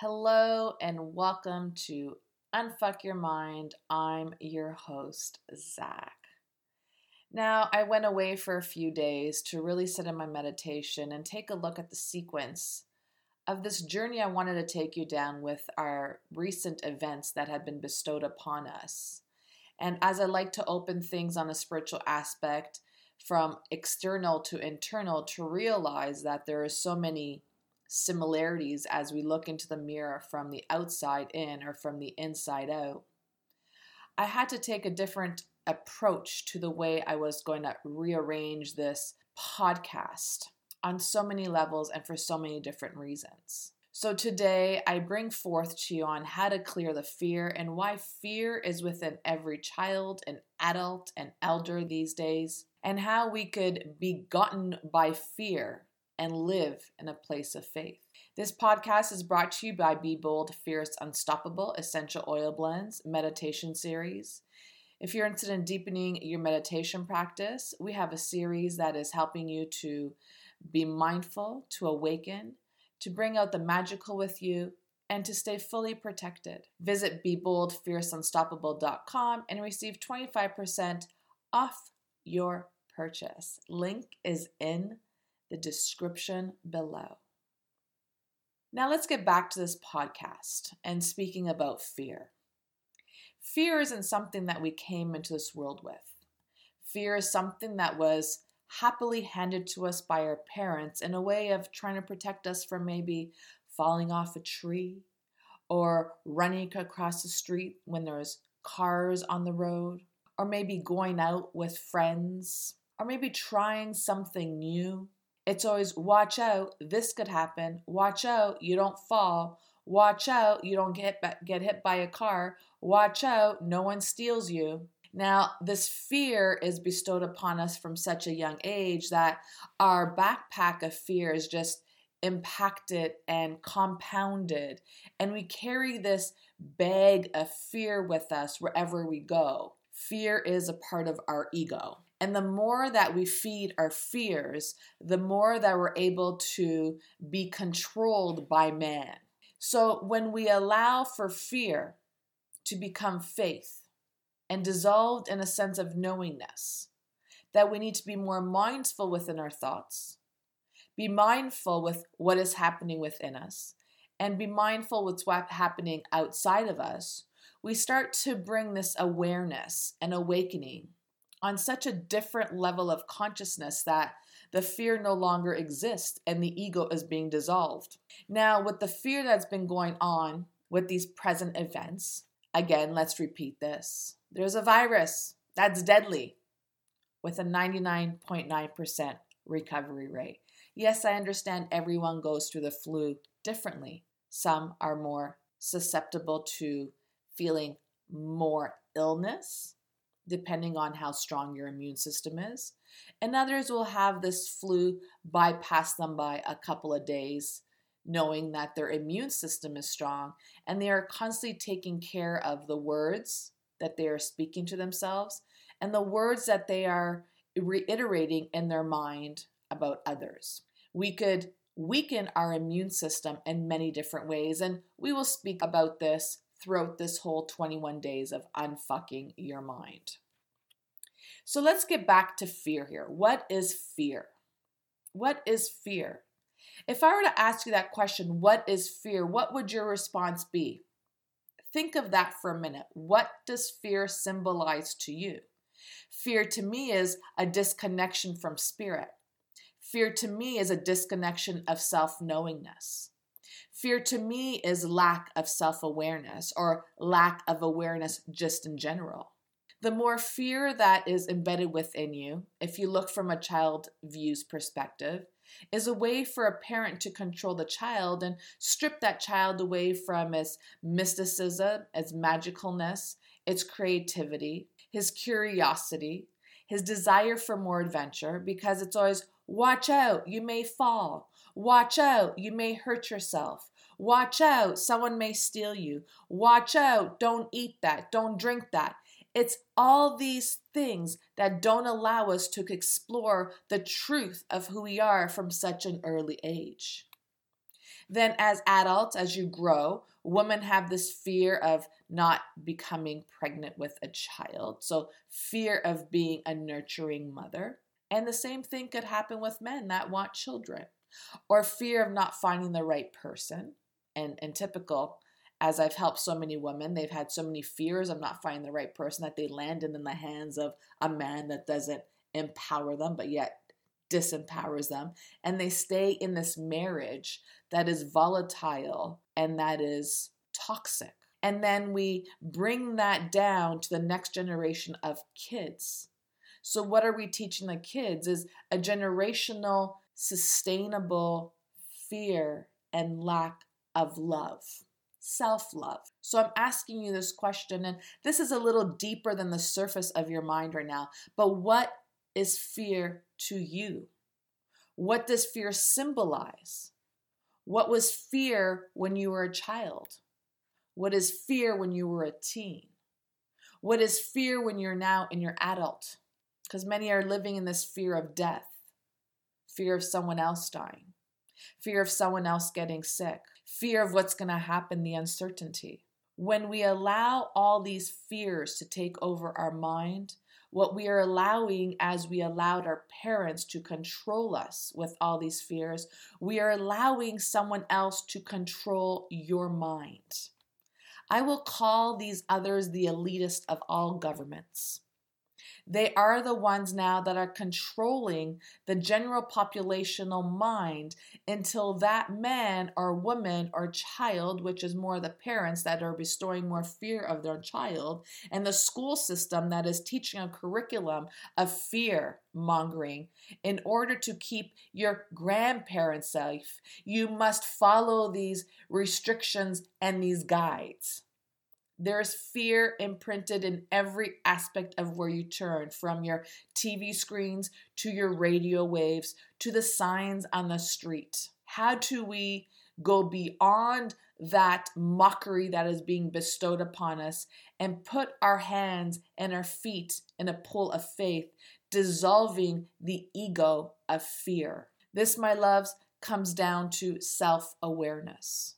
Hello and welcome to Unfuck Your Mind. I'm your host, Zach. Now, I went away for a few days to really sit in my meditation and take a look at the sequence of this journey I wanted to take you down with our recent events that have been bestowed upon us. And as I like to open things on a spiritual aspect from external to internal, to realize that there are so many similarities as we look into the mirror from the outside in or from the inside out. I had to take a different approach to the way I was going to rearrange this podcast on so many levels and for so many different reasons. So, today I bring forth to you on how to clear the fear and why fear is within every child and adult and elder these days, and how we could be gotten by fear and live in a place of faith. This podcast is brought to you by Be Bold, Fierce, Unstoppable Essential Oil Blends Meditation Series. If you're interested in deepening your meditation practice, we have a series that is helping you to be mindful, to awaken, to bring out the magical with you, and to stay fully protected. Visit BeBoldFierceUnstoppable.com and receive 25% off your purchase. Link is in the description below. Now let's get back to this podcast and speaking about fear. Fear isn't something that we came into this world with. Fear is something that was happily handed to us by our parents in a way of trying to protect us from maybe falling off a tree or running across the street when there's cars on the road, or maybe going out with friends, or maybe trying something new. It's always watch out, this could happen. Watch out, you don't fall. Watch out, you don't get get hit by a car. Watch out, no one steals you. Now, this fear is bestowed upon us from such a young age that our backpack of fear is just impacted and compounded. And we carry this bag of fear with us wherever we go. Fear is a part of our ego. And the more that we feed our fears, the more that we're able to be controlled by man. So when we allow for fear to become faith and dissolved in a sense of knowingness, that we need to be more mindful within our thoughts, be mindful with what is happening within us, and be mindful with what's happening outside of us, we start to bring this awareness and awakening on such a different level of consciousness that the fear no longer exists and the ego is being dissolved. Now, with the fear that's been going on with these present events, again, let's repeat this. There's a virus that's deadly with a 99.9% recovery rate. Yes, I understand everyone goes through the flu differently. Some are more susceptible to feeling more illness depending on how strong your immune system is. And others will have this flu bypass them by a couple of days, knowing that their immune system is strong and they are constantly taking care of the words that they are speaking to themselves and the words that they are reiterating in their mind about others. We could weaken our immune system in many different ways, and we will speak about this throughout this whole 21 days of unfucking your mind. So let's get back to fear here. What is fear? What is fear? If I were to ask you that question, what is fear? What would your response be? Think of that for a minute. What does fear symbolize to you? Fear to me is a disconnection from spirit. Fear to me is a disconnection of self knowingness. Fear to me is lack of self awareness or lack of awareness just in general. The more fear that is embedded within you, if you look from a child view's perspective, is a way for a parent to control the child and strip that child away from its mysticism, its magicalness, its creativity, his curiosity, his desire for more adventure, because it's always watch out, you may fall. Watch out, you may hurt yourself. Watch out, someone may steal you. Watch out, don't eat that, don't drink that. It's all these things that don't allow us to explore the truth of who we are from such an early age. Then, as adults, as you grow, women have this fear of not becoming pregnant with a child. So, fear of being a nurturing mother. And the same thing could happen with men that want children, or fear of not finding the right person. And, and typical, as I've helped so many women, they've had so many fears of not finding the right person that they landed in the hands of a man that doesn't empower them, but yet disempowers them. And they stay in this marriage that is volatile and that is toxic. And then we bring that down to the next generation of kids. So, what are we teaching the kids is a generational, sustainable fear and lack of love, self love. So, I'm asking you this question, and this is a little deeper than the surface of your mind right now. But what is fear to you? What does fear symbolize? What was fear when you were a child? What is fear when you were a teen? What is fear when you're now in your adult? Because many are living in this fear of death, fear of someone else dying, fear of someone else getting sick, fear of what's going to happen, the uncertainty. When we allow all these fears to take over our mind, what we are allowing as we allowed our parents to control us with all these fears, we are allowing someone else to control your mind. I will call these others the elitist of all governments. They are the ones now that are controlling the general populational mind until that man or woman or child, which is more the parents that are bestowing more fear of their child, and the school system that is teaching a curriculum of fear mongering. In order to keep your grandparents safe, you must follow these restrictions and these guides. There's fear imprinted in every aspect of where you turn, from your TV screens to your radio waves to the signs on the street. How do we go beyond that mockery that is being bestowed upon us and put our hands and our feet in a pool of faith, dissolving the ego of fear? This, my loves, comes down to self awareness.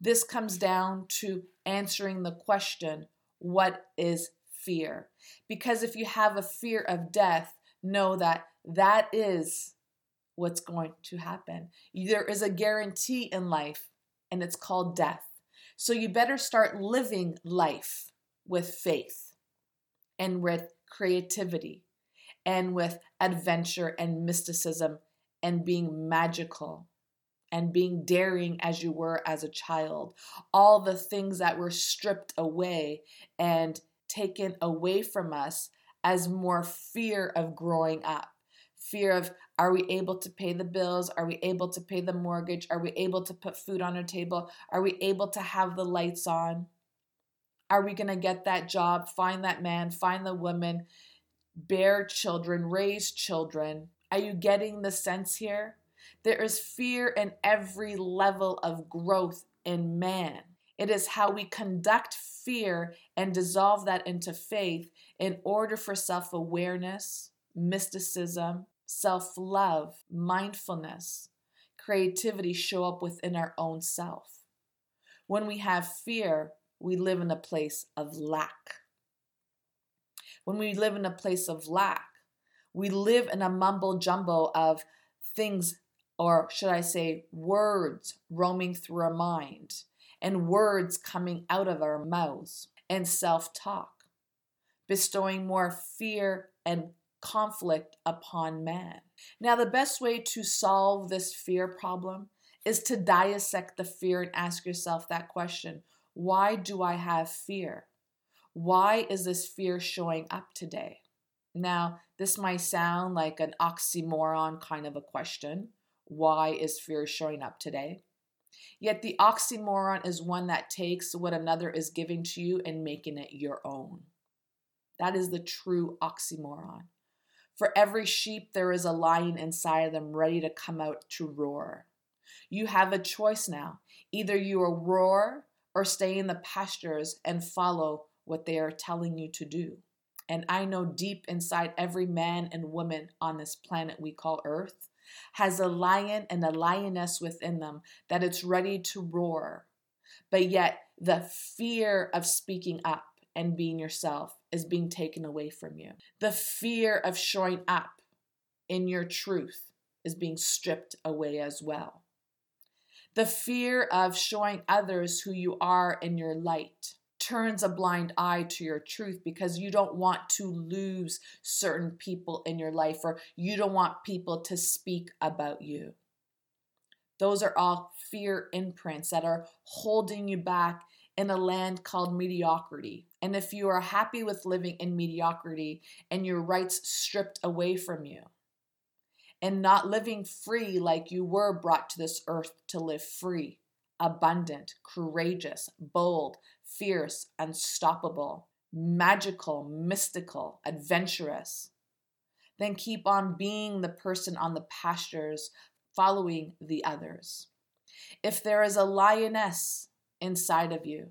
This comes down to answering the question, What is fear? Because if you have a fear of death, know that that is what's going to happen. There is a guarantee in life, and it's called death. So you better start living life with faith and with creativity and with adventure and mysticism and being magical and being daring as you were as a child. All the things that were stripped away and taken away from us as more fear of growing up. Fear of are we able to pay the bills? Are we able to pay the mortgage? Are we able to put food on our table? Are we able to have the lights on? Are we going to get that job, find that man, find the woman, bear children, raise children? Are you getting the sense here? There is fear in every level of growth in man. It is how we conduct fear and dissolve that into faith in order for self awareness, mysticism, self love, mindfulness, creativity show up within our own self. When we have fear, we live in a place of lack. When we live in a place of lack, we live in a mumble jumbo of things or should I say, words roaming through our mind, and words coming out of our mouths, and self talk, bestowing more fear and conflict upon man. Now, the best way to solve this fear problem is to dissect the fear and ask yourself that question Why do I have fear? Why is this fear showing up today? Now, this might sound like an oxymoron kind of a question, why is fear showing up today? Yet the oxymoron is one that takes what another is giving to you and making it your own. That is the true oxymoron. For every sheep, there is a lion inside of them ready to come out to roar. You have a choice now. Either you roar or stay in the pastures and follow what they are telling you to do. And I know deep inside every man and woman on this planet we call Earth has a lion and a lioness within them that it's ready to roar. But yet, the fear of speaking up and being yourself is being taken away from you. The fear of showing up in your truth is being stripped away as well. The fear of showing others who you are in your light turns a blind eye to your truth because you don't want to lose certain people in your life or you don't want people to speak about you. Those are all fear imprints that are holding you back in a land called mediocrity. And if you are happy with living in mediocrity and your rights stripped away from you, and not living free like you were brought to this earth to live free, abundant, courageous, bold, fierce, unstoppable, magical, mystical, adventurous, then keep on being the person on the pastures following the others. If there is a lioness inside of you,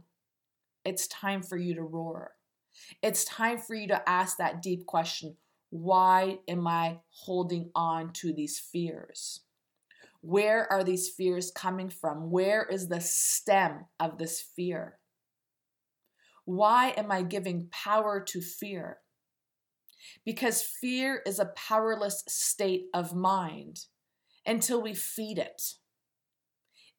it's time for you to roar. It's time for you to ask that deep question why am I holding on to these fears? Where are these fears coming from? Where is the stem of this fear? Why am I giving power to fear? Because fear is a powerless state of mind until we feed it.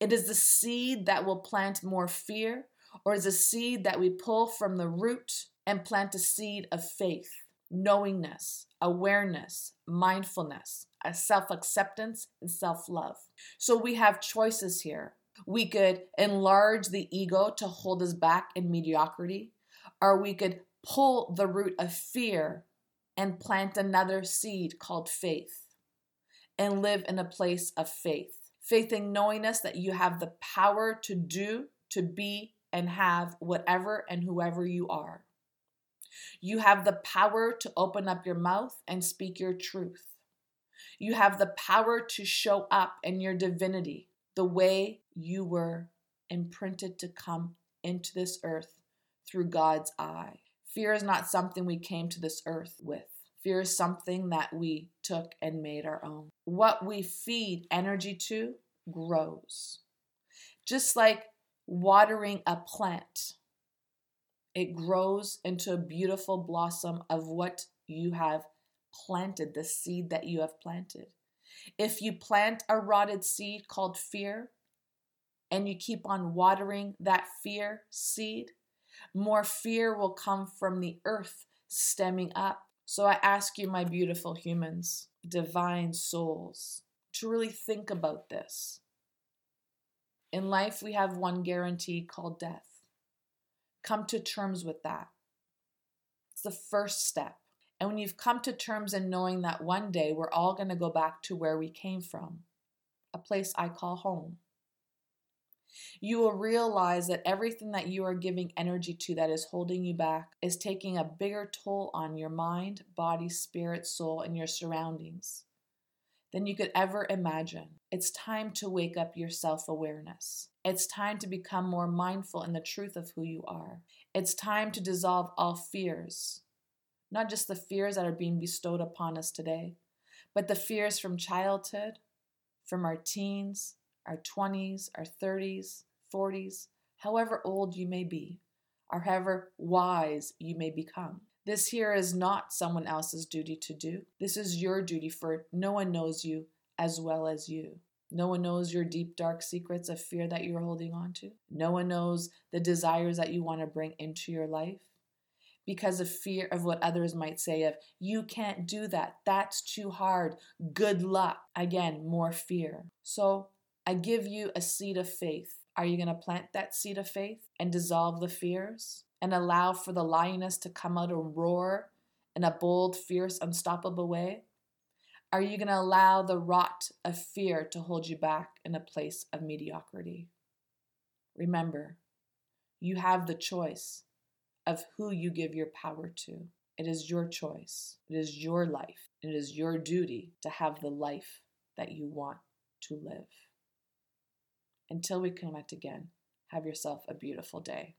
It is the seed that will plant more fear, or is a seed that we pull from the root and plant a seed of faith, knowingness, awareness, mindfulness, a self acceptance, and self love. So we have choices here. We could enlarge the ego to hold us back in mediocrity, or we could pull the root of fear and plant another seed called faith and live in a place of faith. Faith in knowingness that you have the power to do, to be, and have whatever and whoever you are. You have the power to open up your mouth and speak your truth. You have the power to show up in your divinity the way you were imprinted to come into this earth through God's eye. Fear is not something we came to this earth with. Fear is something that we took and made our own. What we feed energy to grows. Just like watering a plant, it grows into a beautiful blossom of what you have planted, the seed that you have planted. If you plant a rotted seed called fear and you keep on watering that fear seed, more fear will come from the earth stemming up. So I ask you, my beautiful humans, divine souls, to really think about this. In life, we have one guarantee called death. Come to terms with that. It's the first step. And when you've come to terms in knowing that one day we're all going to go back to where we came from, a place I call home, you will realize that everything that you are giving energy to that is holding you back is taking a bigger toll on your mind, body, spirit, soul, and your surroundings than you could ever imagine. It's time to wake up your self awareness. It's time to become more mindful in the truth of who you are. It's time to dissolve all fears not just the fears that are being bestowed upon us today, but the fears from childhood, from our teens, our 20s, our 30s, 40s, however old you may be, or however wise you may become. This here is not someone else's duty to do. This is your duty, for no one knows you as well as you. No one knows your deep, dark secrets of fear that you're holding on to. No one knows the desires that you want to bring into your life because of fear of what others might say of you can't do that that's too hard good luck again more fear so i give you a seed of faith are you going to plant that seed of faith and dissolve the fears and allow for the lioness to come out and roar in a bold fierce unstoppable way are you going to allow the rot of fear to hold you back in a place of mediocrity remember you have the choice of who you give your power to. It is your choice. It is your life. It is your duty to have the life that you want to live. Until we connect again, have yourself a beautiful day.